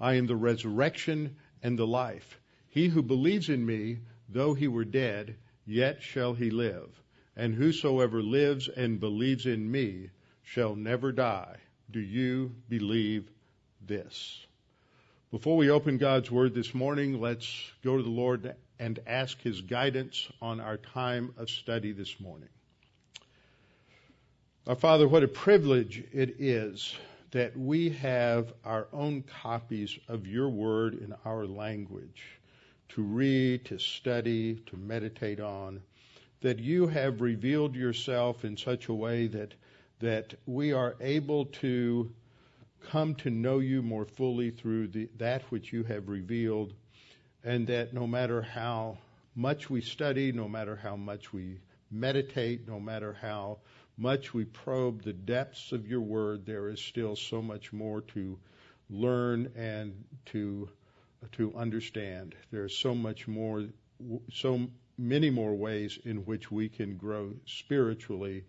I am the resurrection and the life. He who believes in me, though he were dead, yet shall he live. And whosoever lives and believes in me shall never die. Do you believe this? Before we open God's Word this morning, let's go to the Lord and ask His guidance on our time of study this morning. Our Father, what a privilege it is that we have our own copies of your Word in our language to read, to study, to meditate on, that you have revealed yourself in such a way that, that we are able to come to know you more fully through the, that which you have revealed, and that no matter how much we study, no matter how much we meditate, no matter how much we probe the depths of your word, there is still so much more to learn and to to understand. There's so much more, so many more ways in which we can grow spiritually,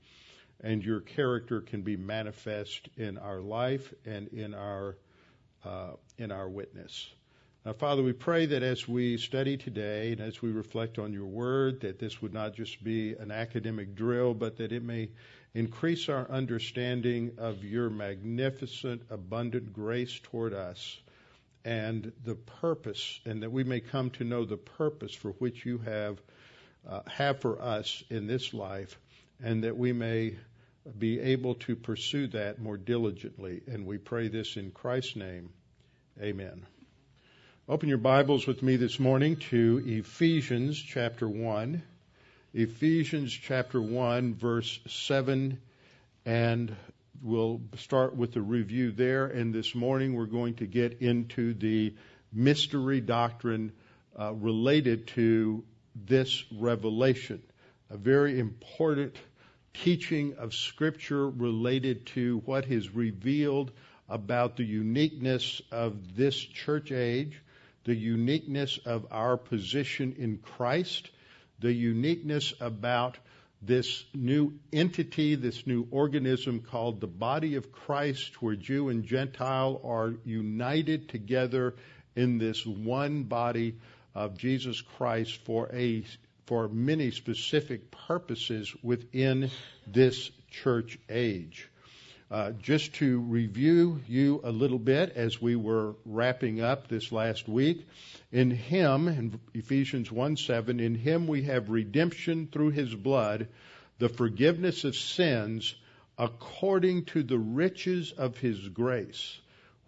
and your character can be manifest in our life and in our uh, in our witness. Now, Father, we pray that as we study today and as we reflect on your word, that this would not just be an academic drill, but that it may increase our understanding of your magnificent, abundant grace toward us and the purpose, and that we may come to know the purpose for which you have uh, have for us in this life, and that we may be able to pursue that more diligently. And we pray this in Christ's name. Amen. Open your Bibles with me this morning to Ephesians chapter 1. Ephesians chapter 1, verse 7 and we'll start with the review there. And this morning we're going to get into the mystery doctrine uh, related to this revelation, a very important teaching of Scripture related to what is revealed about the uniqueness of this church age, the uniqueness of our position in Christ, the uniqueness about this new entity, this new organism called the body of Christ, where Jew and Gentile are united together in this one body of Jesus Christ for a for many specific purposes within this church age. Uh, just to review you a little bit as we were wrapping up this last week, in him, in Ephesians 1 7, in him we have redemption through his blood, the forgiveness of sins according to the riches of his grace,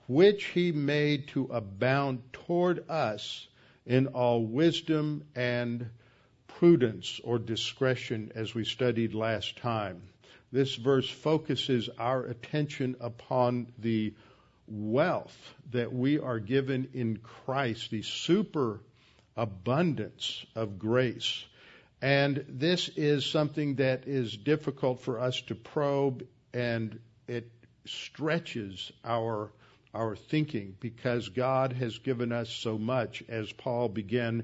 which he made to abound toward us in all wisdom and prudence or discretion as we studied last time. This verse focuses our attention upon the wealth that we are given in Christ, the super abundance of grace. And this is something that is difficult for us to probe and it stretches our our thinking because God has given us so much as Paul began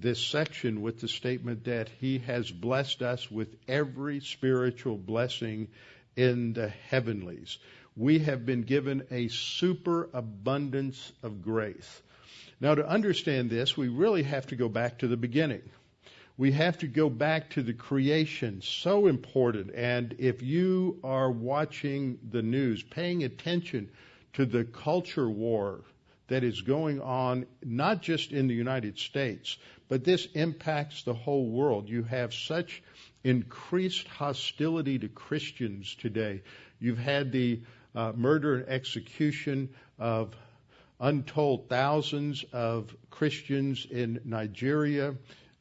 this section with the statement that he has blessed us with every spiritual blessing in the heavenlies we have been given a superabundance of grace. Now, to understand this, we really have to go back to the beginning. We have to go back to the creation, so important. And if you are watching the news, paying attention to the culture war that is going on, not just in the United States, but this impacts the whole world. You have such increased hostility to Christians today. You've had the uh, murder and execution of untold thousands of Christians in Nigeria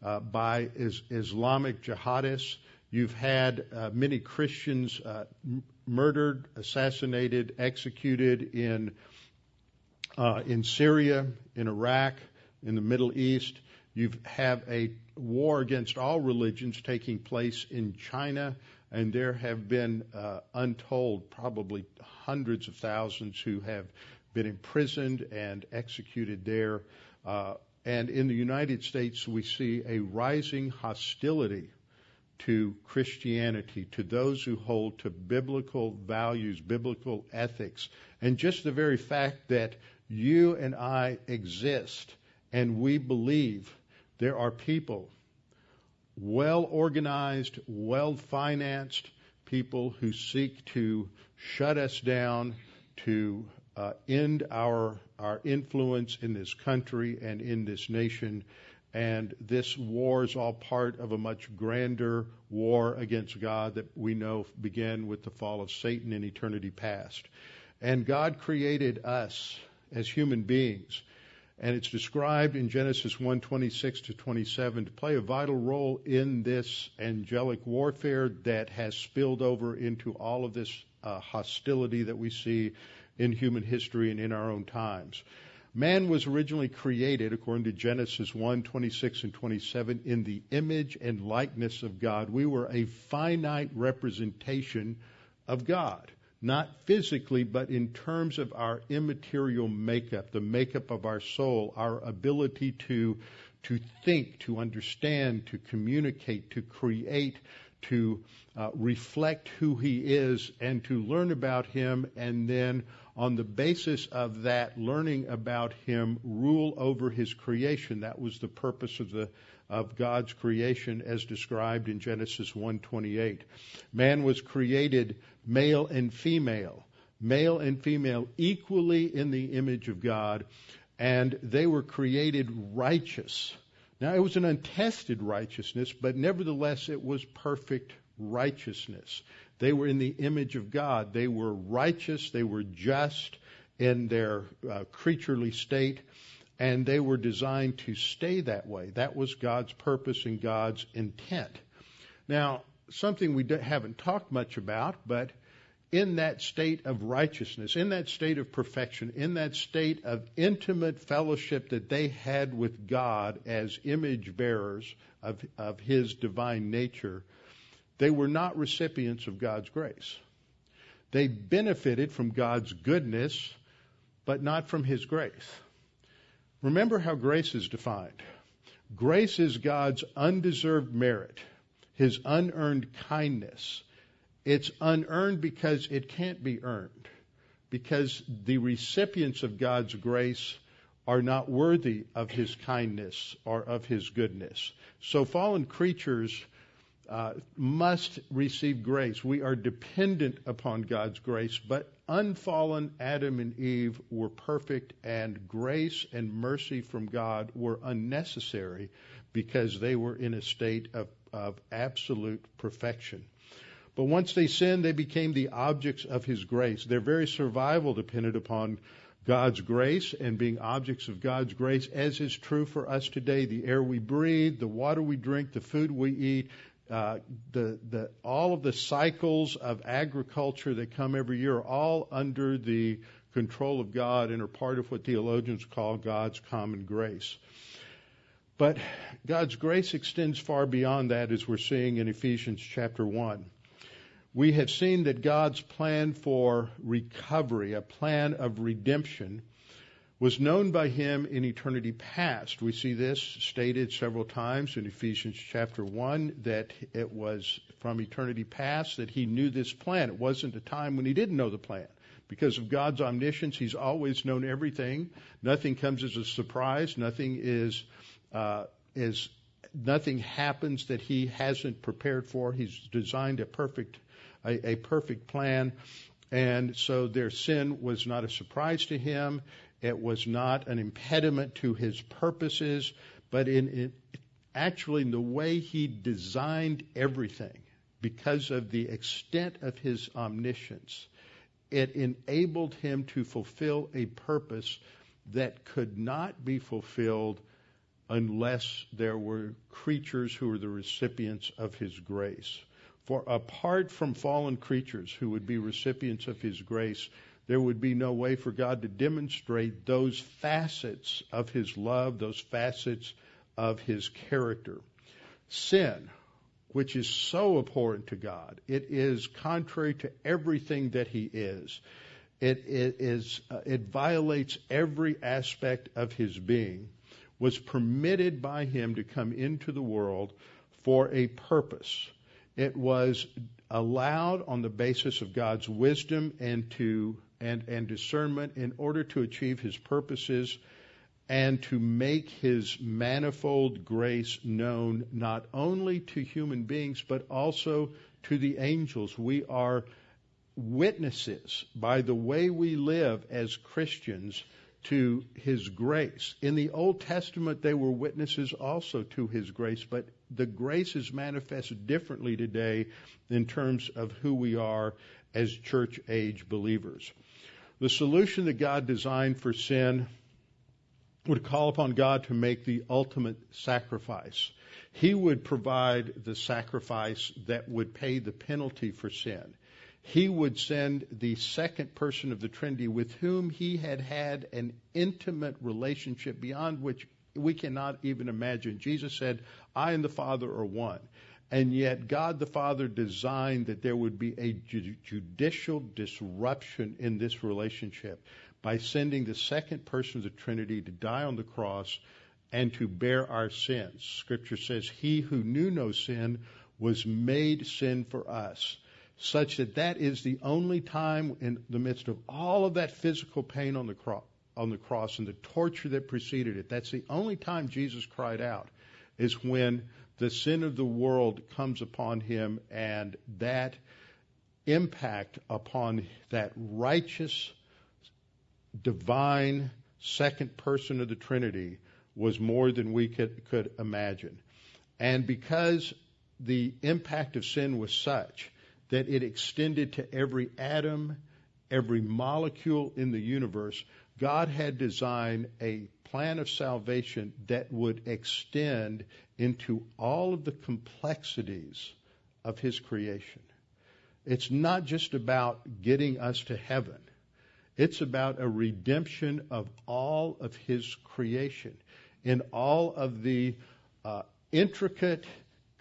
uh, by is, Islamic jihadists. You've had uh, many Christians uh, m- murdered, assassinated, executed in uh, in Syria, in Iraq, in the Middle East. You have a war against all religions taking place in China, and there have been uh, untold, probably hundreds of thousands who have been imprisoned and executed there. Uh, and in the United States, we see a rising hostility to Christianity, to those who hold to biblical values, biblical ethics, and just the very fact that you and I exist and we believe there are people, well organized, well financed, people who seek to shut us down, to uh, end our our influence in this country and in this nation. And this war is all part of a much grander war against God that we know began with the fall of Satan in eternity past. And God created us as human beings and it's described in Genesis 1:26 to 27 to play a vital role in this angelic warfare that has spilled over into all of this uh, hostility that we see in human history and in our own times. Man was originally created, according to Genesis 1:26 and 27, in the image and likeness of God. We were a finite representation of God not physically, but in terms of our immaterial makeup, the makeup of our soul, our ability to, to think, to understand, to communicate, to create, to uh, reflect who He is, and to learn about Him, and then on the basis of that learning about Him, rule over His creation. That was the purpose of the of God's creation as described in Genesis 1:28. Man was created male and female, male and female equally in the image of God, and they were created righteous. Now it was an untested righteousness, but nevertheless it was perfect righteousness. They were in the image of God. They were righteous, they were just in their uh, creaturely state and they were designed to stay that way. That was God's purpose and God's intent. Now, something we haven't talked much about, but in that state of righteousness, in that state of perfection, in that state of intimate fellowship that they had with God as image bearers of, of His divine nature, they were not recipients of God's grace. They benefited from God's goodness, but not from His grace. Remember how grace is defined. Grace is God's undeserved merit, His unearned kindness. It's unearned because it can't be earned, because the recipients of God's grace are not worthy of His kindness or of His goodness. So fallen creatures uh, must receive grace. We are dependent upon God's grace, but unfallen Adam and Eve were perfect, and grace and mercy from God were unnecessary because they were in a state of, of absolute perfection. But once they sinned, they became the objects of His grace. Their very survival depended upon God's grace and being objects of God's grace, as is true for us today. The air we breathe, the water we drink, the food we eat, uh, the, the, all of the cycles of agriculture that come every year are all under the control of God and are part of what theologians call God's common grace. But God's grace extends far beyond that, as we're seeing in Ephesians chapter 1. We have seen that God's plan for recovery, a plan of redemption, was known by him in eternity past. We see this stated several times in Ephesians chapter 1 that it was from eternity past that he knew this plan. It wasn't a time when he didn't know the plan. Because of God's omniscience, he's always known everything. Nothing comes as a surprise. Nothing is, uh, is nothing happens that he hasn't prepared for. He's designed a perfect, a, a perfect plan. And so their sin was not a surprise to him. It was not an impediment to his purposes, but in, in actually in the way he designed everything, because of the extent of his omniscience, it enabled him to fulfill a purpose that could not be fulfilled unless there were creatures who were the recipients of his grace. For apart from fallen creatures who would be recipients of his grace, there would be no way for God to demonstrate those facets of His love, those facets of His character. Sin, which is so abhorrent to God, it is contrary to everything that He is. It, it is uh, it violates every aspect of His being. Was permitted by Him to come into the world for a purpose. It was allowed on the basis of God's wisdom and to and, and discernment in order to achieve his purposes and to make his manifold grace known not only to human beings but also to the angels. We are witnesses by the way we live as Christians to his grace. In the Old Testament, they were witnesses also to his grace, but the grace is manifested differently today in terms of who we are as church age believers. The solution that God designed for sin would call upon God to make the ultimate sacrifice. He would provide the sacrifice that would pay the penalty for sin. He would send the second person of the Trinity with whom he had had an intimate relationship beyond which we cannot even imagine. Jesus said, I and the Father are one. And yet, God the Father designed that there would be a judicial disruption in this relationship by sending the second person of the Trinity to die on the cross and to bear our sins. Scripture says, He who knew no sin was made sin for us, such that that is the only time in the midst of all of that physical pain on the cross. On the cross and the torture that preceded it. That's the only time Jesus cried out, is when the sin of the world comes upon him, and that impact upon that righteous, divine second person of the Trinity was more than we could, could imagine. And because the impact of sin was such that it extended to every atom, every molecule in the universe, God had designed a plan of salvation that would extend into all of the complexities of His creation. It's not just about getting us to heaven. It's about a redemption of all of His creation in all of the uh, intricate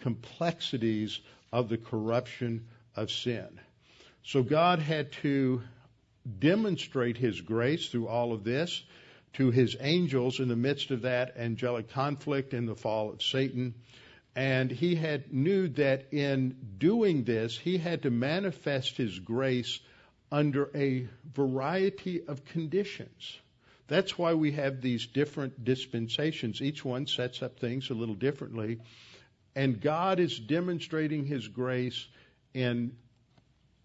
complexities of the corruption of sin. So God had to demonstrate His grace through all of this to his angels in the midst of that angelic conflict in the fall of Satan. And he had knew that in doing this, he had to manifest his grace under a variety of conditions. That's why we have these different dispensations. Each one sets up things a little differently. And God is demonstrating his grace in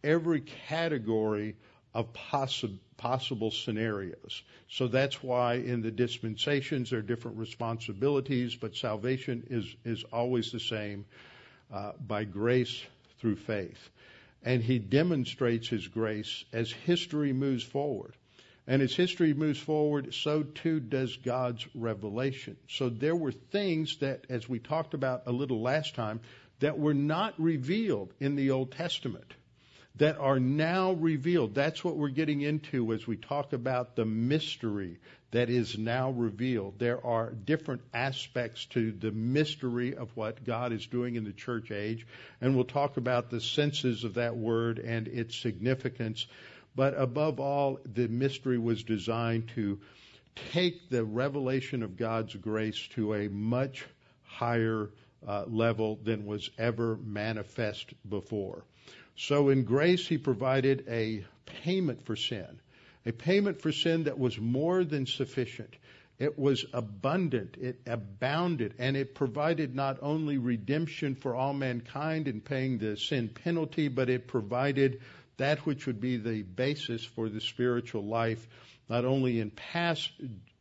every category of possible possible scenarios. So that's why in the dispensations there are different responsibilities, but salvation is, is always the same uh, by grace through faith. And he demonstrates his grace as history moves forward. And as history moves forward, so too does God's revelation. So there were things that, as we talked about a little last time, that were not revealed in the Old Testament that are now revealed. That's what we're getting into as we talk about the mystery that is now revealed. There are different aspects to the mystery of what God is doing in the church age, and we'll talk about the senses of that word and its significance. But above all, the mystery was designed to take the revelation of God's grace to a much higher uh, level than was ever manifest before. So in grace, He provided a payment for sin, a payment for sin that was more than sufficient. It was abundant, it abounded, and it provided not only redemption for all mankind in paying the sin penalty, but it provided that which would be the basis for the spiritual life, not only in past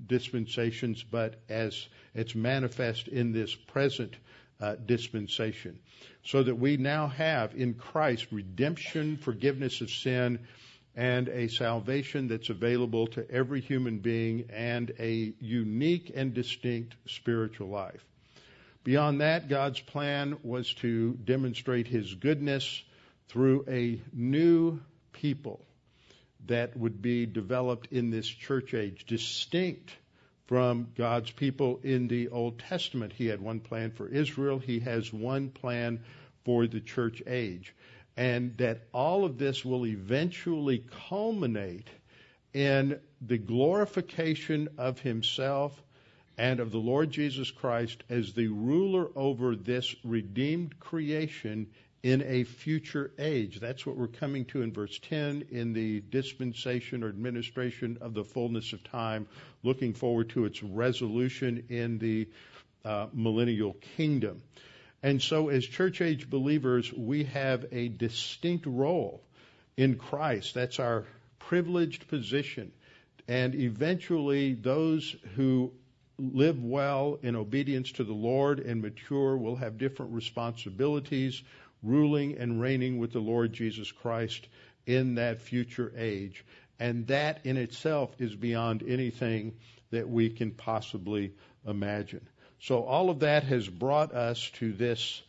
dispensations, but as it's manifest in this present uh, dispensation so that we now have in Christ redemption, forgiveness of sin, and a salvation that's available to every human being and a unique and distinct spiritual life. Beyond that, God's plan was to demonstrate His goodness through a new people, that would be developed in this church age, distinct from God's people in the Old Testament. He had one plan for Israel, He has one plan for the church age. And that all of this will eventually culminate in the glorification of Himself and of the Lord Jesus Christ as the ruler over this redeemed creation in a future age. That's what we're coming to in verse 10 in the dispensation or administration of the fullness of time, looking forward to its resolution in the uh, millennial kingdom. And so, as church age believers, we have a distinct role in Christ. That's our privileged position. And eventually, those who live well in obedience to the Lord and mature will have different responsibilities, ruling and reigning with the Lord Jesus Christ in that future age. And that in itself is beyond anything that we can possibly imagine. So all of that has brought us to this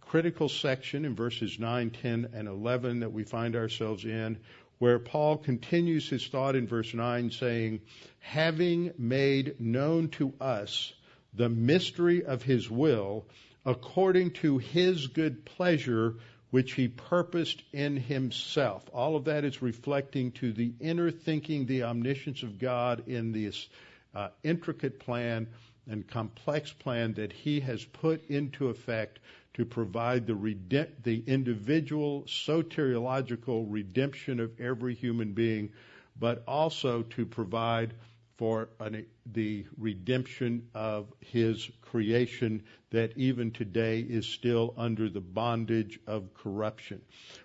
critical section in verses 9, 10, and 11 that we find ourselves in, where Paul continues his thought in verse 9 saying, having made known to us the mystery of his will, according to his good pleasure, which he purposed in himself. All of that is reflecting to the inner thinking, the omniscience of God in this uh, intricate plan and complex plan that he has put into effect to provide the, redem- the individual soteriological redemption of every human being, but also to provide for an, the redemption of his creation that even today is still under the bondage of corruption.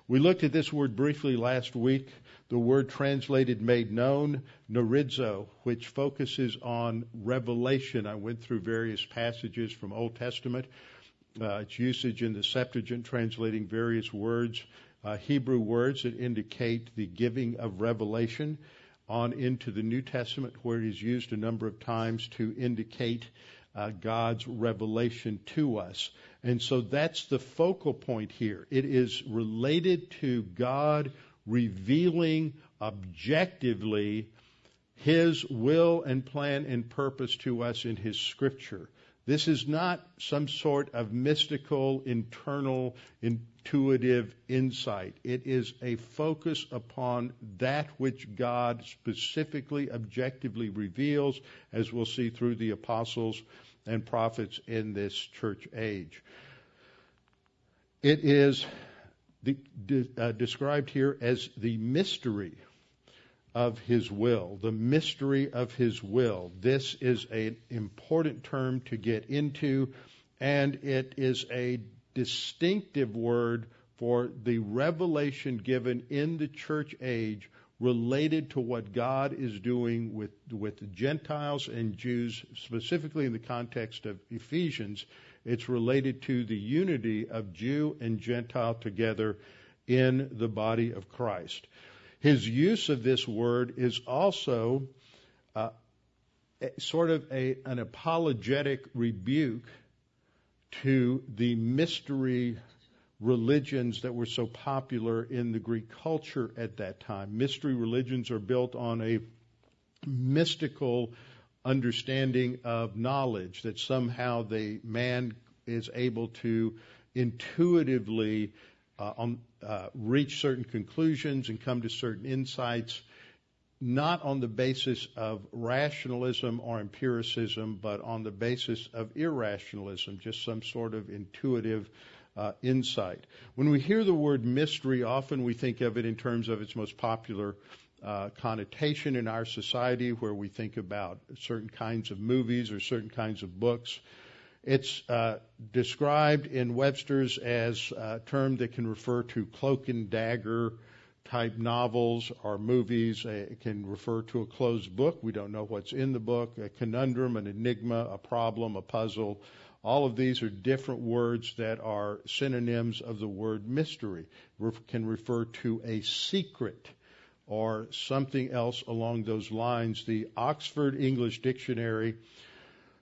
We looked at this word briefly last week, the word translated made known, gnorizo, which focuses on revelation. I went through various passages from Old Testament uh, its usage in the Septuagint, translating various words, uh, Hebrew words that indicate the giving of revelation, on into the New Testament, where it is used a number of times to indicate uh, God's revelation to us. And so that's the focal point here. It is related to God revealing objectively His will and plan and purpose to us in His Scripture. This is not some sort of mystical, internal, intuitive insight. It is a focus upon that which God specifically, objectively reveals, as we'll see through the apostles and prophets in this church age. It is the, uh, described here as the mystery of His will, the mystery of His will. This is an important term to get into, and it is a distinctive word for the revelation given in the church age related to what God is doing with, with Gentiles and Jews, specifically in the context of Ephesians. It's related to the unity of Jew and Gentile together in the body of Christ. His use of this word is also uh, sort of a, an apologetic rebuke to the mystery religions that were so popular in the Greek culture at that time. Mystery religions are built on a mystical understanding of knowledge that somehow the man is able to intuitively on, uh, reach certain conclusions and come to certain insights, not on the basis of rationalism or empiricism, but on the basis of irrationalism, just some sort of intuitive uh, insight. When we hear the word mystery, often we think of it in terms of its most popular uh, connotation in our society, where we think about certain kinds of movies or certain kinds of books. It's uh, described in Webster's as a term that can refer to cloak and dagger type novels or movies. It can refer to a closed book. We don't know what's in the book. A conundrum, an enigma, a problem, a puzzle. All of these are different words that are synonyms of the word mystery. Can refer to a secret or something else along those lines. The Oxford English Dictionary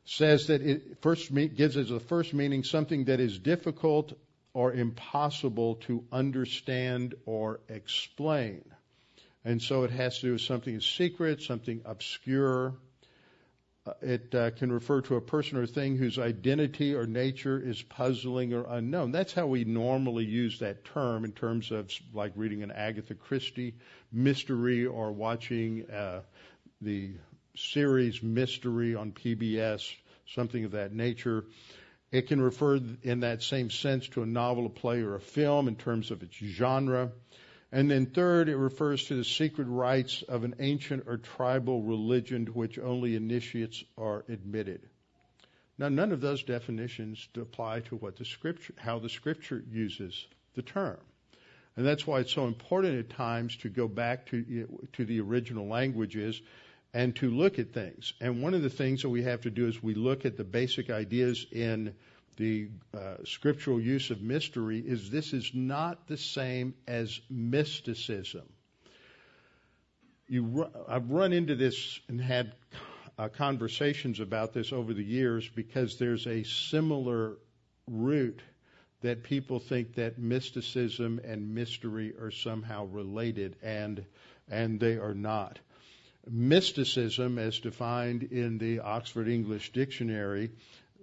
says that it first gives as a first meaning something that is difficult or impossible to understand or explain. And so it has to do with something secret, something obscure. Uh, it uh, can refer to a person or thing whose identity or nature is puzzling or unknown. That's how we normally use that term in terms of like reading an Agatha Christie mystery or watching uh, the series Mystery on PBS, something of that nature. It can refer in that same sense to a novel, a play, or a film in terms of its genre. And then third, it refers to the secret rites of an ancient or tribal religion to which only initiates are admitted. Now, none of those definitions apply to what the scripture, how the scripture uses the term. And that's why it's so important at times to go back to, to the original languages and to look at things. And one of the things that we have to do is we look at the basic ideas in the uh, scriptural use of mystery is this is not the same as mysticism. You, I've run into this and had uh, conversations about this over the years because there's a similar root that people think that mysticism and mystery are somehow related, and and they are not. Mysticism, as defined in the Oxford English Dictionary,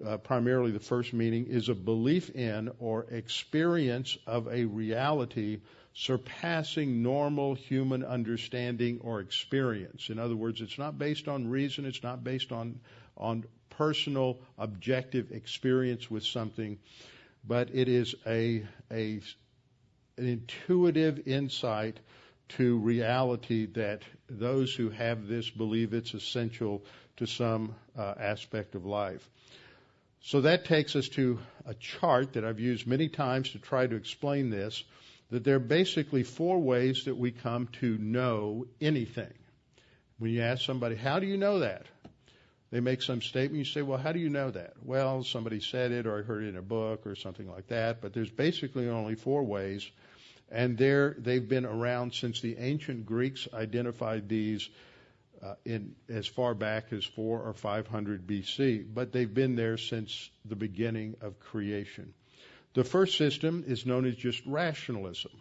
uh, primarily the first meaning, is a belief in or experience of a reality surpassing normal human understanding or experience. In other words, it's not based on reason, it's not based on, on personal, objective experience with something, but it is a, a, an intuitive insight to reality that those who have this believe it's essential to some uh, aspect of life. So that takes us to a chart that I've used many times to try to explain this, that there are basically four ways that we come to know anything. When you ask somebody, how do you know that? They make some statement, you say, well, how do you know that? Well, somebody said it or I heard it in a book or something like that, but there's basically only four ways. And there, they've been around since the ancient Greeks identified these uh, in as far back as 4 or 500 BC, but they've been there since the beginning of creation. The first system is known as just rationalism.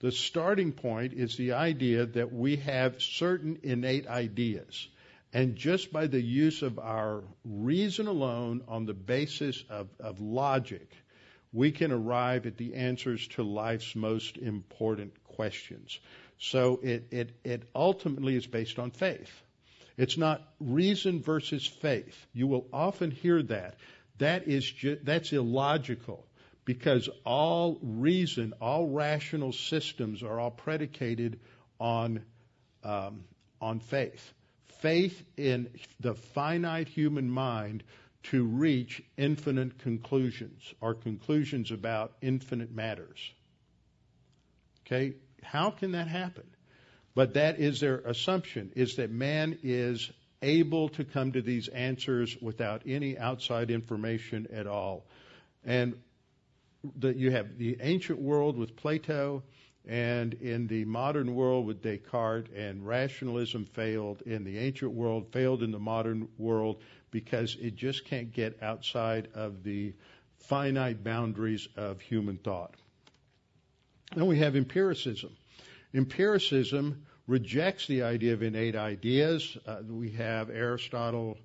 The starting point is the idea that we have certain innate ideas. And just by the use of our reason alone on the basis of, of logic, we can arrive at the answers to life's most important questions. So it, it, it ultimately is based on faith. It's not reason versus faith. You will often hear that. That is ju- that's illogical because all reason, all rational systems are all predicated on um, on faith. Faith in the finite human mind to reach infinite conclusions or conclusions about infinite matters. Okay, how can that happen? But that is their assumption, is that man is able to come to these answers without any outside information at all. And that you have the ancient world with Plato, and in the modern world with Descartes, and rationalism failed in the ancient world, failed in the modern world because it just can't get outside of the finite boundaries of human thought. Then we have empiricism. Empiricism rejects the idea of innate ideas. Uh, we have Aristotle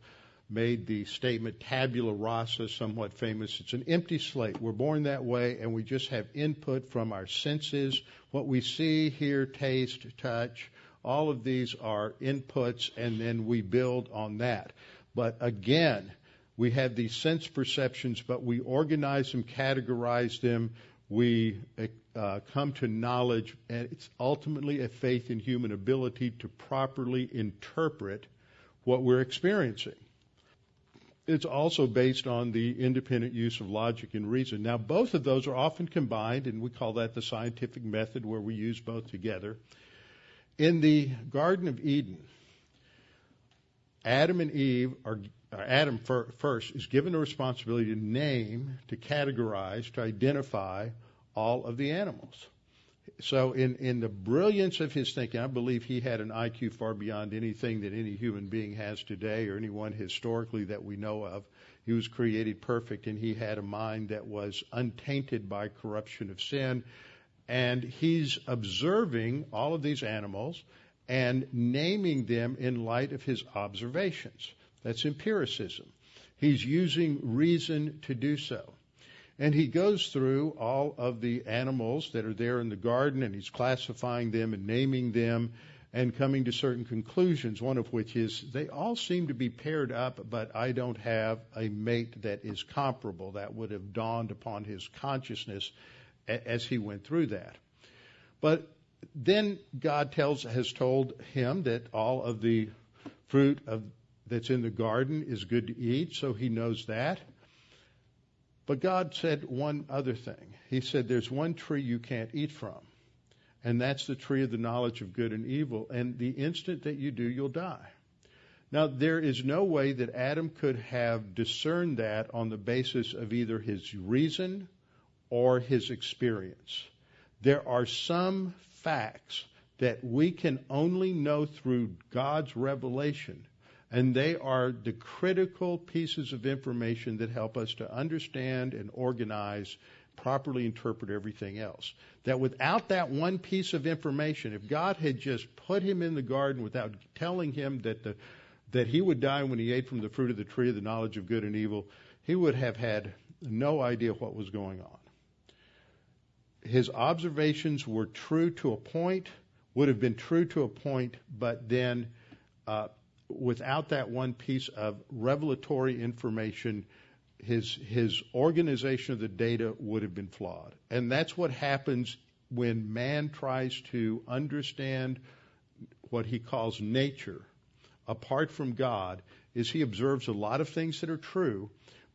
made the statement tabula rasa somewhat famous. It's an empty slate. We're born that way and we just have input from our senses. What we see, hear, taste, touch, all of these are inputs and then we build on that. But again, we have these sense perceptions, but we organize them, categorize them, we uh, come to knowledge, and it's ultimately a faith in human ability to properly interpret what we're experiencing. It's also based on the independent use of logic and reason. Now, both of those are often combined, and we call that the scientific method, where we use both together. In the Garden of Eden, Adam and Eve are uh, Adam first is given the responsibility to name, to categorize, to identify all of the animals. So, in, in the brilliance of his thinking, I believe he had an IQ far beyond anything that any human being has today or anyone historically that we know of. He was created perfect and he had a mind that was untainted by corruption of sin. And he's observing all of these animals and naming them in light of his observations. That's empiricism. He's using reason to do so. And he goes through all of the animals that are there in the garden and he's classifying them and naming them and coming to certain conclusions, one of which is they all seem to be paired up, but I don't have a mate that is comparable. That would have dawned upon his consciousness as he went through that. But then God tells has told him that all of the fruit of that's in the garden is good to eat, so he knows that. But God said one other thing. He said there's one tree you can't eat from and that's the tree of the knowledge of good and evil. And the instant that you do, you'll die. Now, there is no way that Adam could have discerned that on the basis of either his reason or his experience. There are some facts that we can only know through God's revelation, and they are the critical pieces of information that help us to understand and organize properly interpret everything else. That without that one piece of information, if God had just put him in the garden without telling him that the that he would die when he ate from the fruit of the tree of the knowledge of good and evil, he would have had no idea what was going on. His observations were true to a point, would have been true to a point, but then uh, without that one piece of revelatory information, his his organization of the data would have been flawed. And that's what happens when man tries to understand what he calls nature apart from God is he observes a lot of things that are true,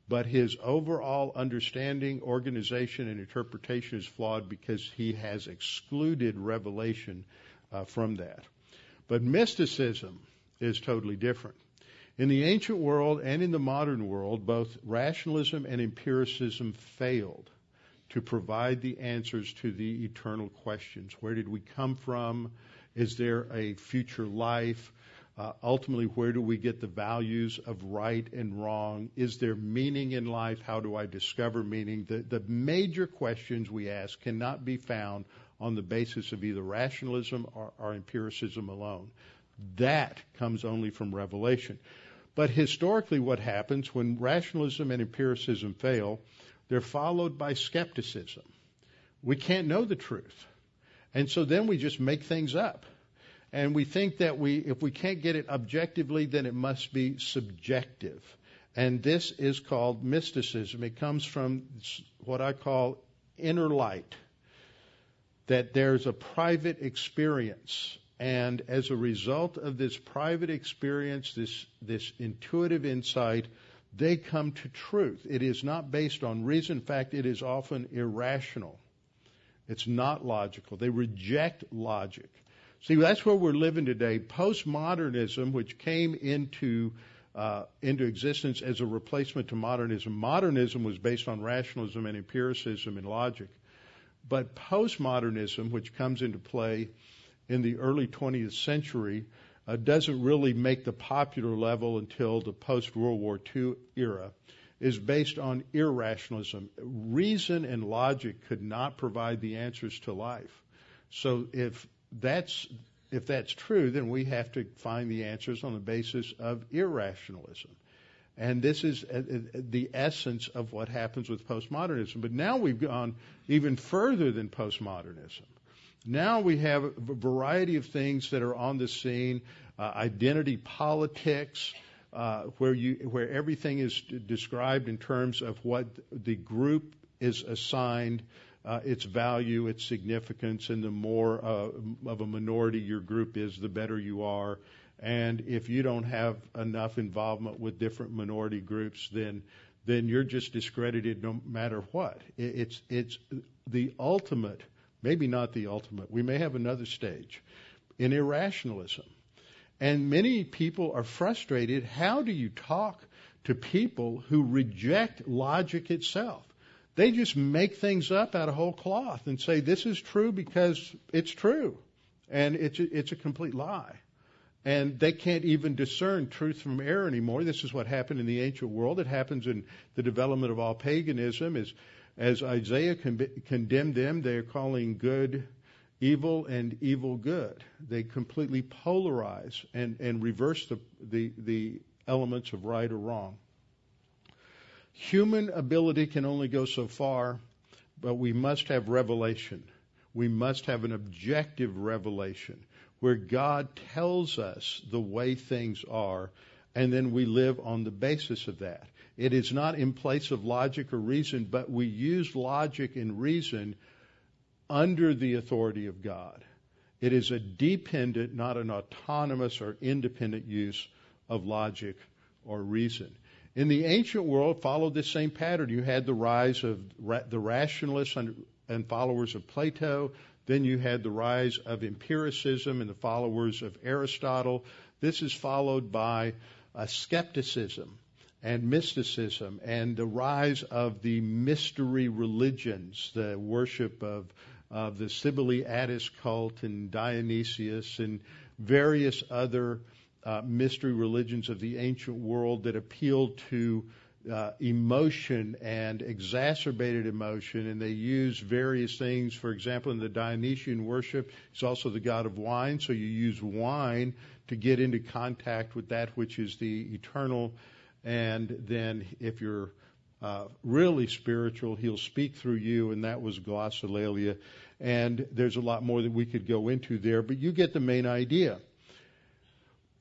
but his overall understanding, organization, and interpretation is flawed because he has excluded revelation uh, from that. But mysticism is totally different. In the ancient world and in the modern world, both rationalism and empiricism failed to provide the answers to the eternal questions. Where did we come from? Is there a future life? Uh, ultimately, where do we get the values of right and wrong? Is there meaning in life? How do I discover meaning? The, the major questions we ask cannot be found on the basis of either rationalism or, or empiricism alone. That comes only from revelation. But historically, what happens when rationalism and empiricism fail, they're followed by skepticism. We can't know the truth. And so then we just make things up. And we think that we, if we can't get it objectively, then it must be subjective. And this is called mysticism. It comes from what I call inner light. That there's a private experience and as a result of this private experience, this, this intuitive insight, they come to truth. It is not based on reason. In fact, it is often irrational. It's not logical. They reject logic. See, that's where we're living today. Postmodernism, which came into uh, into existence as a replacement to modernism. Modernism was based on rationalism and empiricism and logic. But postmodernism, which comes into play in the early 20th century uh, doesn't really make the popular level until the post World War II era, is based on irrationalism. Reason and logic could not provide the answers to life. So if that's if that's true, then we have to find the answers on the basis of irrationalism. And this is uh, uh, the essence of what happens with postmodernism. But now we've gone even further than postmodernism. Now we have a variety of things that are on the scene, uh, identity politics, uh, where you where everything is described in terms of what the group is assigned, uh, its value, its significance, and the more uh, of a minority your group is, the better you are. And if you don't have enough involvement with different minority groups, then then you're just discredited no matter what. It's it's the ultimate Maybe not the ultimate. We may have another stage in irrationalism. And many people are frustrated. How do you talk to people who reject logic itself? They just make things up out of whole cloth and say this is true because it's true. And it's a, it's a complete lie. And they can't even discern truth from error anymore. This is what happened in the ancient world. It happens in the development of all paganism is as Isaiah con- condemned them, they're calling good evil and evil good. They completely polarize and, and reverse the, the, the elements of right or wrong. Human ability can only go so far, but we must have revelation. We must have an objective revelation where God tells us the way things are, and then we live on the basis of that. It is not in place of logic or reason, but we use logic and reason under the authority of God. It is a dependent, not an autonomous or independent use of logic or reason. In the ancient world, followed this same pattern. You had the rise of the rationalists and followers of Plato. Then you had the rise of empiricism and the followers of Aristotle. This is followed by skepticism and mysticism and the rise of the mystery religions, the worship of, of the Cybele Attis cult and Dionysius and various other uh, mystery religions of the ancient world that appealed to uh, emotion and exacerbated emotion, and they use various things. For example, in the Dionysian worship, he's also the god of wine, so you use wine to get into contact with that which is the eternal. And then, if you're uh, really spiritual, he'll speak through you, and that was glossolalia. And there's a lot more that we could go into there, but you get the main idea.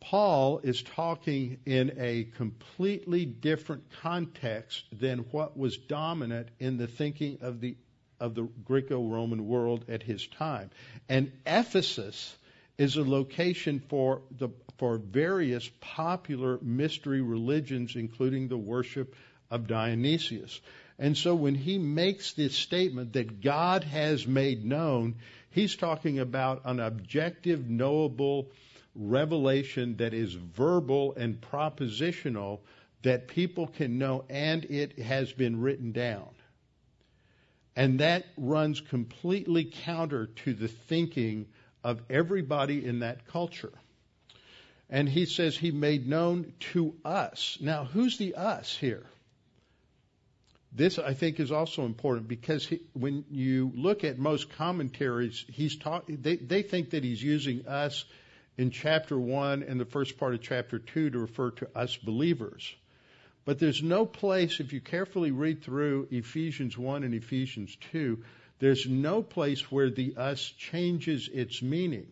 Paul is talking in a completely different context than what was dominant in the thinking of the of the Greco-Roman world at his time. And Ephesus is a location for the for various popular mystery religions including the worship of Dionysius. And so when he makes this statement that God has made known, he's talking about an objective knowable revelation that is verbal and propositional that people can know, and it has been written down. And that runs completely counter to the thinking of everybody in that culture. And he says he made known to us. Now, who's the us here? This, I think, is also important because he, when you look at most commentaries, he's talk, they, they think that he's using us in chapter 1 and the first part of chapter 2 to refer to us believers. But there's no place, if you carefully read through Ephesians 1 and Ephesians 2, there's no place where the us changes its meaning.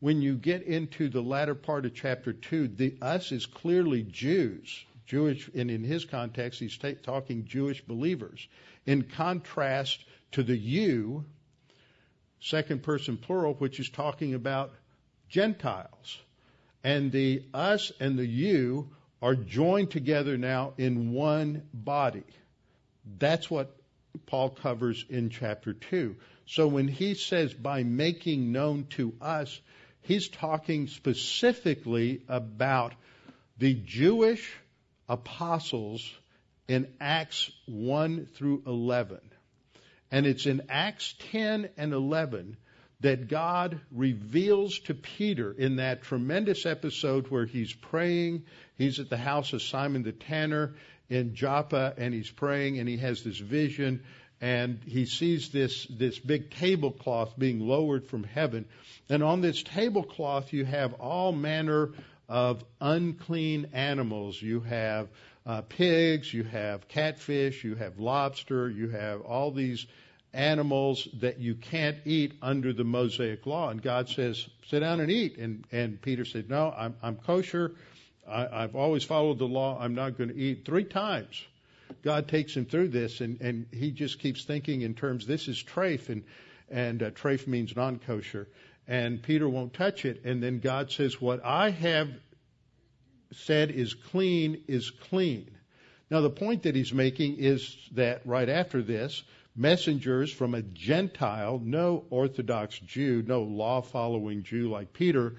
When you get into the latter part of chapter 2, the us is clearly Jews. Jewish, and in his context, he's talking Jewish believers. In contrast to the you, second person plural, which is talking about Gentiles. And the us and the you are joined together now in one body. That's what Paul covers in chapter 2. So when he says by making known to us, he's talking specifically about the Jewish apostles in Acts 1 through 11. And it's in Acts 10 and 11 that God reveals to Peter in that tremendous episode where he's praying. He's at the house of Simon the tanner in Joppa and he's praying and he has this vision and he sees this, this big tablecloth being lowered from heaven. And on this tablecloth you have all manner of unclean animals. You have uh, pigs, you have catfish, you have lobster, you have all these animals that you can't eat under the Mosaic law. And God says, sit down and eat. And, and Peter said, no, I'm, I'm kosher. I, I've always followed the law. I'm not going to eat. Three times. God takes him through this and, and he just keeps thinking in terms, this is trafe and, and uh, trafe means non-kosher. And Peter won't touch it. And then God says, what I have said is clean is clean. Now the point that he's making is that right after this, messengers from a Gentile, no Orthodox Jew, no law following Jew like Peter,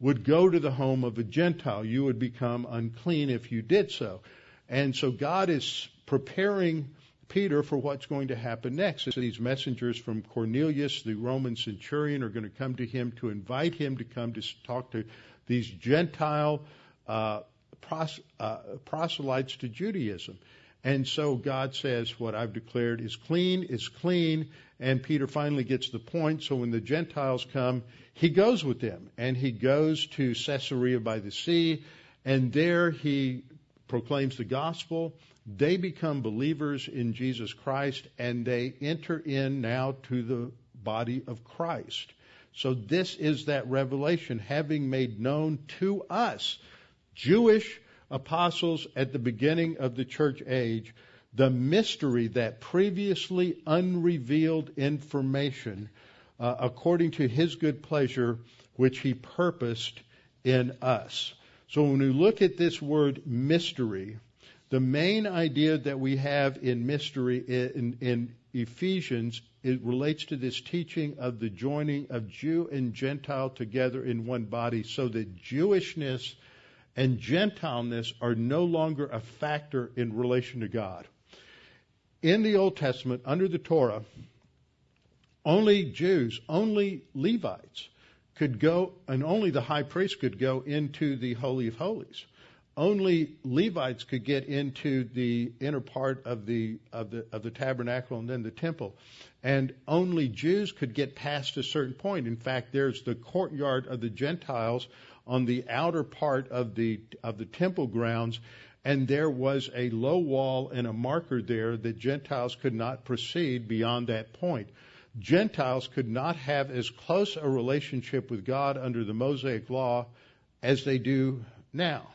would go to the home of a Gentile. You would become unclean if you did so. And so God is preparing Peter for what's going to happen next. So these messengers from Cornelius, the Roman centurion, are going to come to him to invite him to come to talk to these Gentile uh, pros, uh, proselytes to Judaism. And so God says, What I've declared is clean, is clean. And Peter finally gets the point. So when the Gentiles come, he goes with them. And he goes to Caesarea by the sea. And there he proclaims the gospel. They become believers in Jesus Christ. And they enter in now to the body of Christ. So this is that revelation having made known to us, Jewish apostles at the beginning of the church age, the mystery that previously unrevealed information uh, according to his good pleasure which he purposed in us. So when we look at this word mystery, the main idea that we have in mystery in, in Ephesians it relates to this teaching of the joining of Jew and Gentile together in one body so that Jewishness and Gentileness are no longer a factor in relation to God. In the Old Testament, under the Torah, only Jews, only Levites could go, and only the high priest could go into the Holy of Holies. Only Levites could get into the inner part of the of the of the tabernacle and then the temple, and only Jews could get past a certain point. In fact, there's the courtyard of the Gentiles on the outer part of the of the temple grounds, and there was a low wall and a marker there that Gentiles could not proceed beyond that point. Gentiles could not have as close a relationship with God under the Mosaic law as they do now.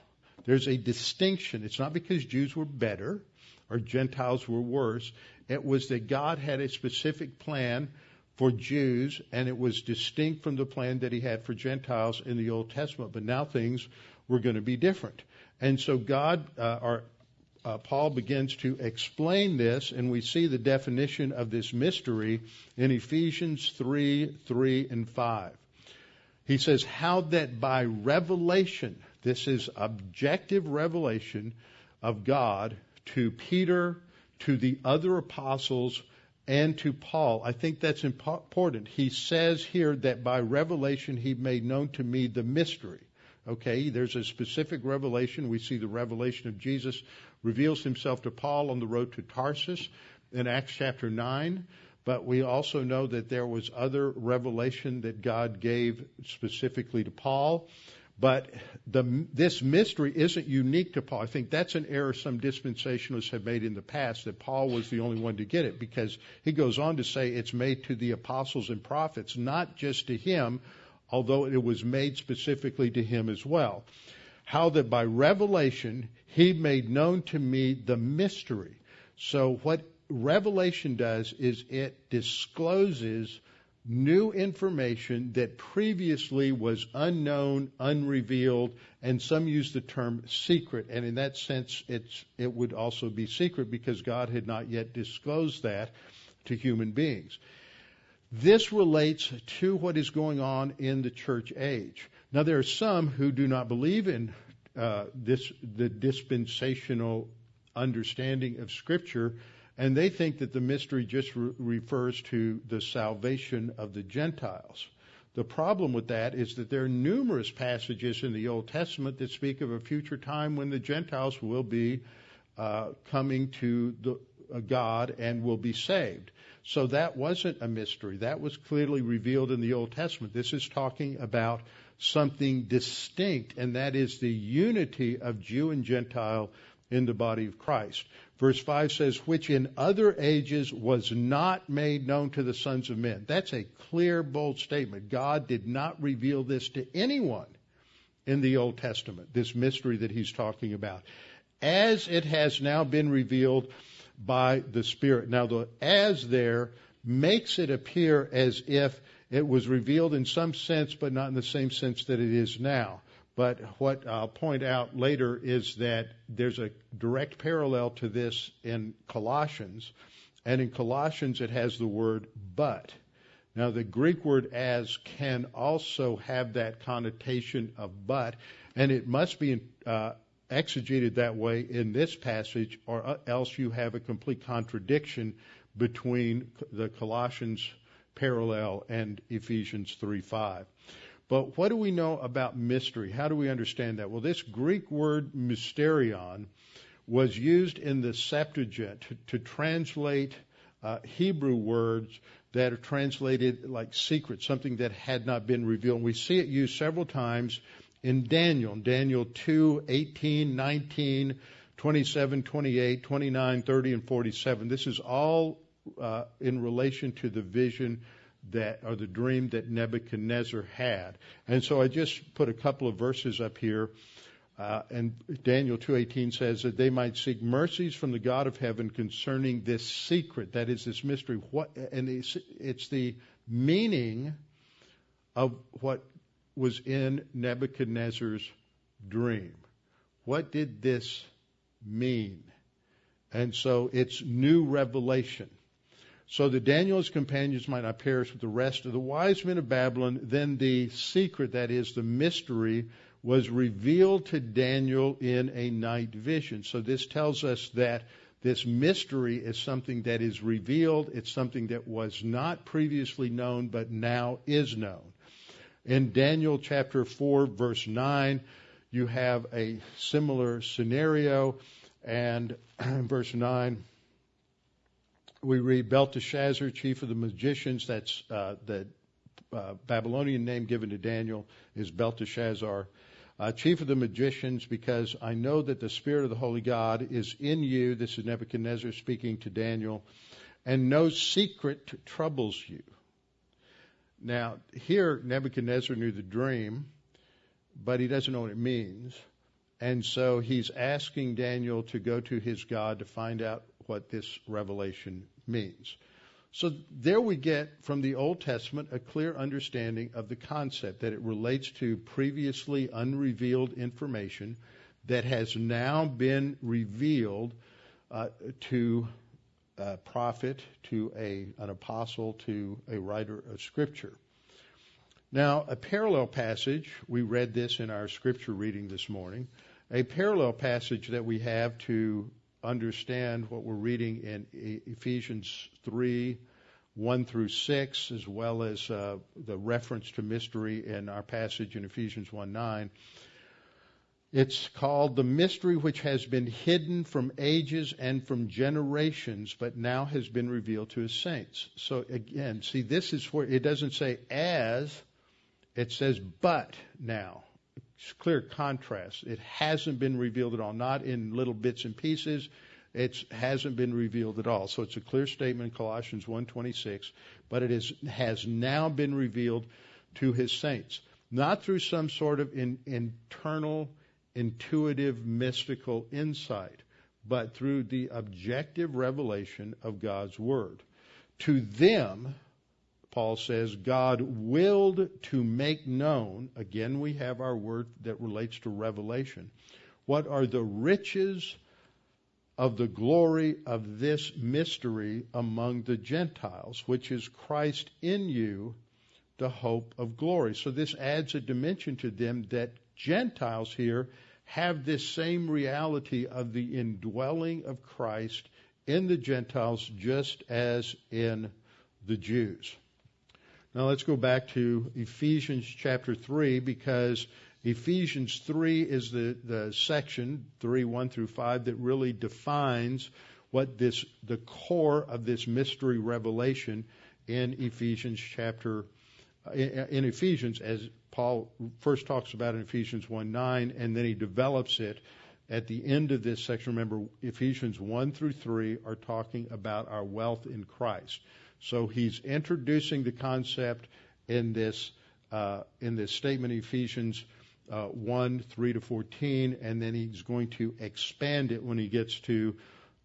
There's a distinction. It's not because Jews were better or Gentiles were worse. It was that God had a specific plan for Jews, and it was distinct from the plan that he had for Gentiles in the Old Testament. But now things were going to be different. And so God, uh, or uh, Paul begins to explain this, and we see the definition of this mystery in Ephesians 3 3 and 5. He says, How that by revelation, this is objective revelation of God to Peter, to the other apostles, and to Paul. I think that's important. He says here that by revelation he made known to me the mystery. Okay, there's a specific revelation. We see the revelation of Jesus reveals himself to Paul on the road to Tarsus in Acts chapter 9. But we also know that there was other revelation that God gave specifically to Paul. But the, this mystery isn't unique to Paul. I think that's an error some dispensationalists have made in the past that Paul was the only one to get it because he goes on to say it's made to the apostles and prophets, not just to him, although it was made specifically to him as well. How that by revelation he made known to me the mystery. So what revelation does is it discloses new information that previously was unknown, unrevealed, and some use the term secret. And in that sense, it would also be secret because God had not yet disclosed that to human beings. This relates to what is going on in the church age. Now, there are some who do not believe in uh, this, the dispensational understanding of Scripture and they think that the mystery just re- refers to the salvation of the Gentiles. The problem with that is that there are numerous passages in the Old Testament that speak of a future time when the Gentiles will be uh, coming to the, uh, God and will be saved. So that wasn't a mystery. That was clearly revealed in the Old Testament. This is talking about something distinct, and that is the unity of Jew and Gentile in the body of Christ. Verse 5 says, which in other ages was not made known to the sons of men. That's a clear, bold statement. God did not reveal this to anyone in the Old Testament, this mystery that he's talking about, as it has now been revealed by the Spirit. Now, the as there makes it appear as if it was revealed in some sense, but not in the same sense that it is now. But what I'll point out later is that there's a direct parallel to this in Colossians. And in Colossians, it has the word but. Now, the Greek word as can also have that connotation of but, and it must be uh, exegeted that way in this passage, or else you have a complete contradiction between the Colossians parallel and Ephesians 3 5. But what do we know about mystery? How do we understand that? Well, this Greek word mysterion, was used in the Septuagint to, to translate uh, Hebrew words that are translated like secret, something that had not been revealed. And we see it used several times in Daniel, Daniel 2, 18, 19, 27, 28, 29, 30, and 47. This is all uh, in relation to the vision that, or the dream that Nebuchadnezzar had. And so I just put a couple of verses up here. Uh, and Daniel 2:18 says that they might seek mercies from the God of heaven concerning this secret, that is this mystery. What and it's, it's the meaning of what was in Nebuchadnezzar's dream. What did this mean? And so it's new revelation. So that Daniel's companions might not perish with the rest of the wise men of Babylon. Then the secret, that is, the mystery, was revealed to Daniel in a night vision. So this tells us that this mystery is something that is revealed. It's something that was not previously known, but now is known. In Daniel chapter 4, verse 9, you have a similar scenario. And verse 9, we read Belteshazzar, chief of the magicians, that's uh, the uh, Babylonian name given to Daniel is Belteshazzar, uh, chief of the magicians, because I know that the Spirit of the Holy God is in you. This is Nebuchadnezzar speaking to Daniel, and no secret troubles you. Now, here Nebuchadnezzar knew the dream, but he doesn't know what it means. And so he's asking Daniel to go to his God to find out what this revelation means. So there we get from the Old Testament a clear understanding of the concept that it relates to previously unrevealed information that has now been revealed uh, to a prophet, to a, an apostle, to a writer of Scripture. Now, a parallel passage, we read this in our Scripture reading this morning, a parallel passage that we have to understand what we're reading in Ephesians 3 1 through 6, as well as uh, the reference to mystery in our passage in Ephesians 1 9. It's called the mystery which has been hidden from ages and from generations, but now has been revealed to his saints. So again, see, this is where it doesn't say as, it says but now clear contrast. It hasn't been revealed at all, not in little bits and pieces. It hasn't been revealed at all. So it's a clear statement in Colossians 1:26, but it is, has now been revealed to his saints, not through some sort of in, internal, intuitive, mystical insight, but through the objective revelation of God's word. To them, Paul says, God willed to make known, again, we have our word that relates to revelation, what are the riches of the glory of this mystery among the Gentiles, which is Christ in you, the hope of glory. So this adds a dimension to them that Gentiles here have this same reality of the indwelling of Christ in the Gentiles just as in the Jews. Now let's go back to Ephesians chapter 3 because Ephesians 3 is the, the section, 3, 1 through 5, that really defines what this, the core of this mystery revelation in Ephesians chapter, in, Ephesians, as Paul first talks about in Ephesians 1 9, and then he develops it at the end of this section. Remember, Ephesians 1 through 3 are talking about our wealth in Christ. So he's introducing the concept in this uh, in this statement, Ephesians uh, 1 3 to 14, and then he's going to expand it when he gets to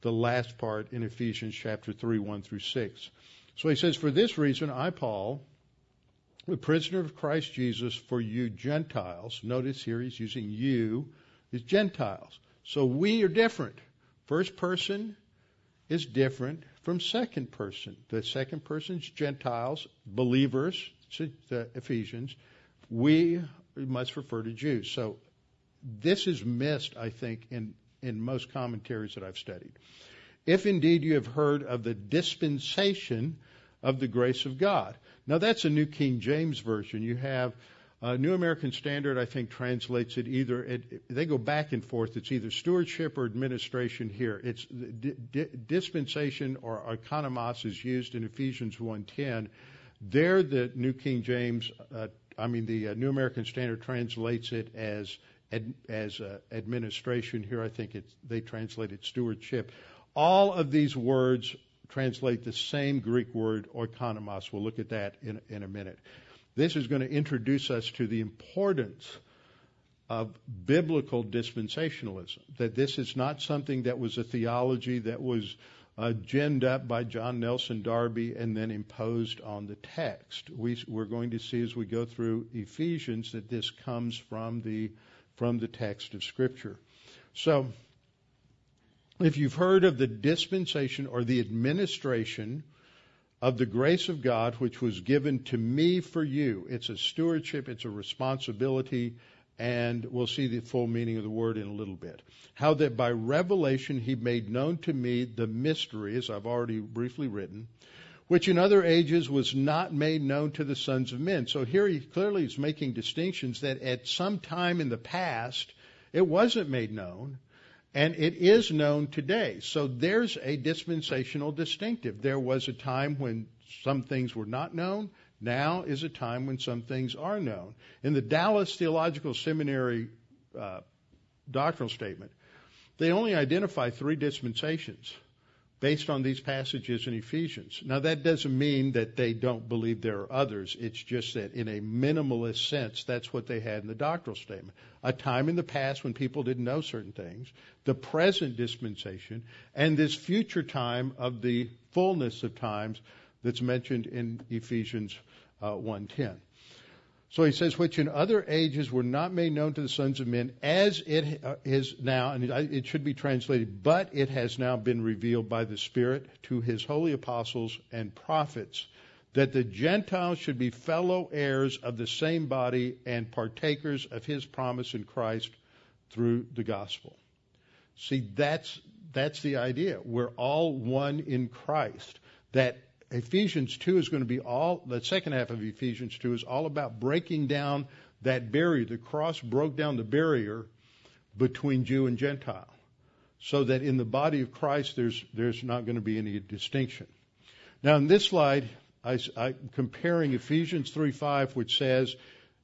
the last part in Ephesians chapter 3 1 through 6. So he says, For this reason, I, Paul, the prisoner of Christ Jesus, for you Gentiles, notice here he's using you, is Gentiles. So we are different. First person is different from second person. The second person's Gentiles, believers, the Ephesians. We must refer to Jews. So this is missed, I think, in, in most commentaries that I've studied. If indeed you have heard of the dispensation of the grace of God. Now that's a New King James Version. You have Uh, New American Standard, I think, translates it either. It, they go back and forth. It's either stewardship or administration. Here, it's di- di- dispensation or economos is used in Ephesians 1:10. There, the New King James, uh, I mean, the uh, New American Standard translates it as ad, as uh, administration. Here, I think they translate it stewardship. All of these words translate the same Greek word oikonomos. We'll look at that in, in a minute. This is going to introduce us to the importance of biblical dispensationalism. That this is not something that was a theology that was uh, ginned up by John Nelson Darby and then imposed on the text. We, we're going to see as we go through Ephesians that this comes from the from the text of Scripture. So, if you've heard of the dispensation or the administration of the grace of God which was given to me for you. It's a stewardship, it's a responsibility, and we'll see the full meaning of the word in a little bit. How that by revelation he made known to me the mystery, as I've already briefly written, which in other ages was not made known to the sons of men. So here he clearly is making distinctions that at some time in the past it wasn't made known, and it is known today. So there's a dispensational distinctive. There was a time when some things were not known. Now is a time when some things are known. In the Dallas Theological Seminary uh, doctrinal statement, they only identify three dispensations based on these passages in Ephesians. Now, that doesn't mean that they don't believe there are others. It's just that in a minimalist sense, that's what they had in the doctrinal statement. A time in the past when people didn't know certain things, the present dispensation, and this future time of the fullness of times that's mentioned in Ephesians uh, 1.10. So he says, which in other ages were not made known to the sons of men, as it uh, now, and it should be translated, but it has now been revealed by the Spirit to his holy apostles and prophets, that the Gentiles should be fellow heirs of the same body and partakers of his promise in Christ through the gospel. See, that's, that's the idea. We're all one in Christ. That Ephesians 2 is going to be all, the second half of Ephesians 2 is all about breaking down that barrier. The cross broke down the barrier between Jew and Gentile. So that in the body of Christ, there's, there's not going to be any distinction. Now, in this slide, I, am comparing Ephesians 3:5, which says,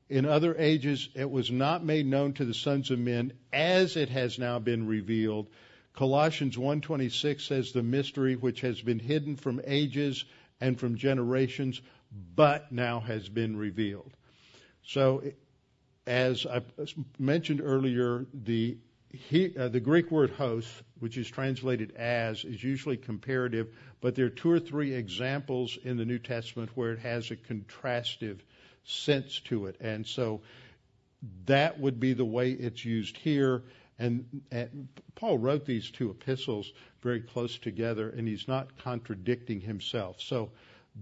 "In other ages it was not made known to the sons of men, as it has now been revealed Colossians 1:26 says the mystery which has been hidden from ages and from generations but now has been revealed. So as I mentioned earlier, the he, uh, the Greek word hos, which is translated as, is usually comparative, but there are two or three examples in the New Testament where it has a contrastive sense to it. And so that would be the way it's used here. And, and, Paul wrote these two epistles very close together, and he's not contradicting himself. So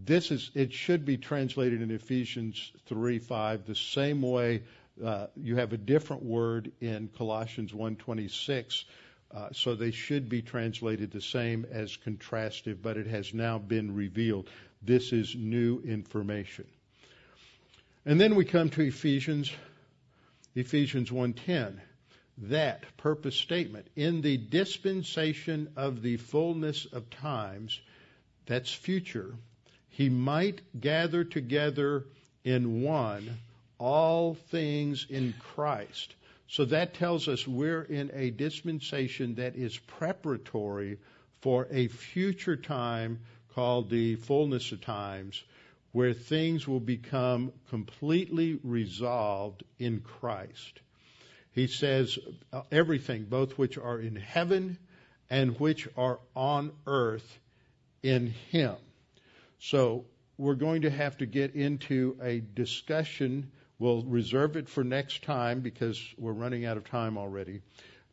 this is it should be translated in Ephesians three five the same way. Uh, you have a different word in Colossians one twenty six. Uh, so they should be translated the same as contrastive, but it has now been revealed. This is new information. And then we come to Ephesians, Ephesians 1:10 that purpose statement in the dispensation of the fullness of times, that's future, he might gather together in one all things in Christ. So that tells us we're in a dispensation that is preparatory for a future time called the fullness of times, where things will become completely resolved in Christ he says, uh, everything, both which are in heaven and which are on earth in him. So we're going to have to get into a discussion. We'll reserve it for next time because we're running out of time already.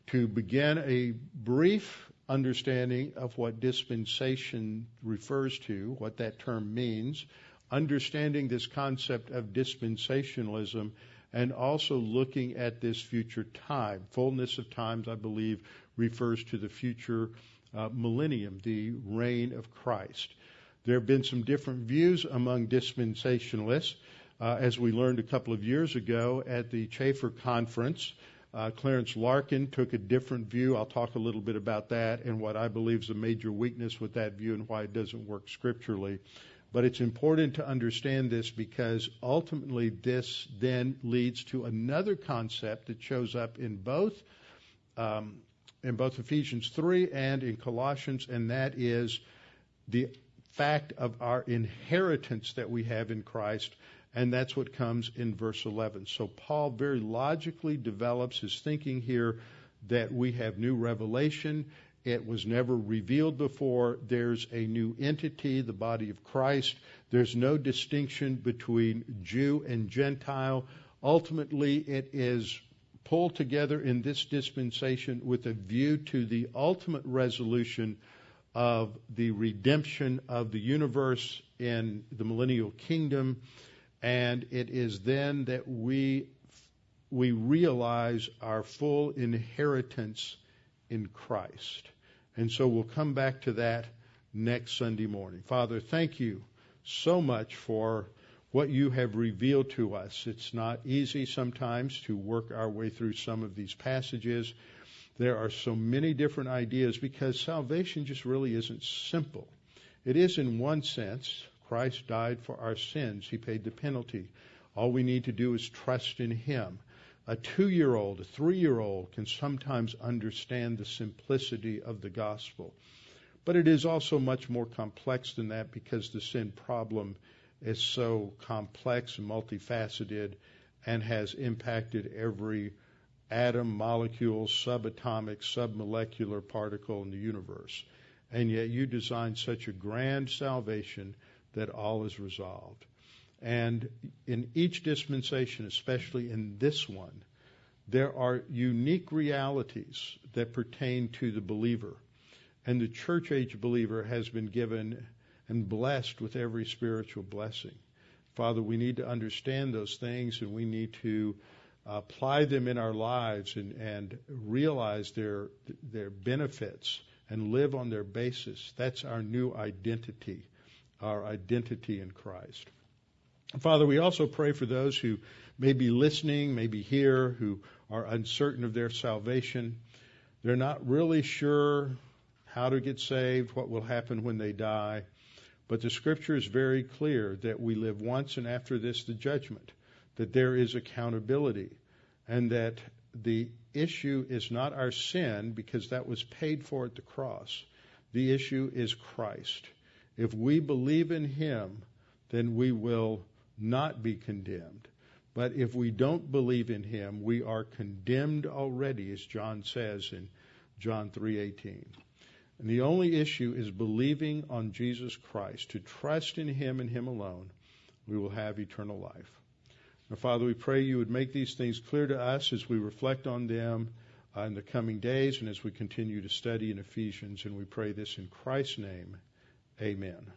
To begin a brief understanding of what dispensation refers to, what that term means, understanding this concept of dispensationalism, and also looking at this future time. Fullness of times, I believe, refers to the future uh, millennium, the reign of Christ. There have been some different views among dispensationalists. Uh, as we learned a couple of years ago at the Chafer Conference, uh, Clarence Larkin took a different view. I'll talk a little bit about that and what I believe is a major weakness with that view and why it doesn't work scripturally. But it's important to understand this because ultimately this then leads to another concept that shows up in both um, in both Ephesians 3 and in Colossians, and that is the fact of our inheritance that we have in Christ and that's what comes in verse 11. So Paul very logically develops his thinking here that we have new revelation. It was never revealed before. There's a new entity, the body of Christ. There's no distinction between Jew and Gentile. Ultimately, it is pulled together in this dispensation with a view to the ultimate resolution of the redemption of the universe in the millennial kingdom and it is then that we we realize our full inheritance in Christ. And so we'll come back to that next Sunday morning. Father, thank you so much for what you have revealed to us. It's not easy sometimes to work our way through some of these passages. There are so many different ideas because salvation just really isn't simple. It is in one sense, Christ died for our sins. He paid the penalty. All we need to do is trust in Him. A two year old, a three year old can sometimes understand the simplicity of the gospel. But it is also much more complex than that because the sin problem is so complex and multifaceted and has impacted every atom, molecule, subatomic, submolecular particle in the universe. And yet you designed such a grand salvation that all is resolved. And in each dispensation, especially in this one, there are unique realities that pertain to the believer. And the church age believer has been given and blessed with every spiritual blessing. Father, we need to understand those things and we need to apply them in our lives and, and realize their, their benefits and live on their basis. That's our new identity our identity in Christ. Father, we also pray for those who may be listening, may be here, who are uncertain of their salvation. They're not really sure how to get saved, what will happen when they die. But the scripture is very clear that we live once and after this the judgment, that there is accountability, and that the issue is not our sin because that was paid for at the cross. The issue is Christ. If we believe in Him, then we will not be condemned. But if we don't believe in Him, we are condemned already, as John says in John 3:18. And the only issue is believing on Jesus Christ, to trust in Him and Him alone. We will have eternal life. Now, Father, we pray you would make these things clear to us as we reflect on them uh, in the coming days and as we continue to study in Ephesians. And we pray this in Christ's name. Amen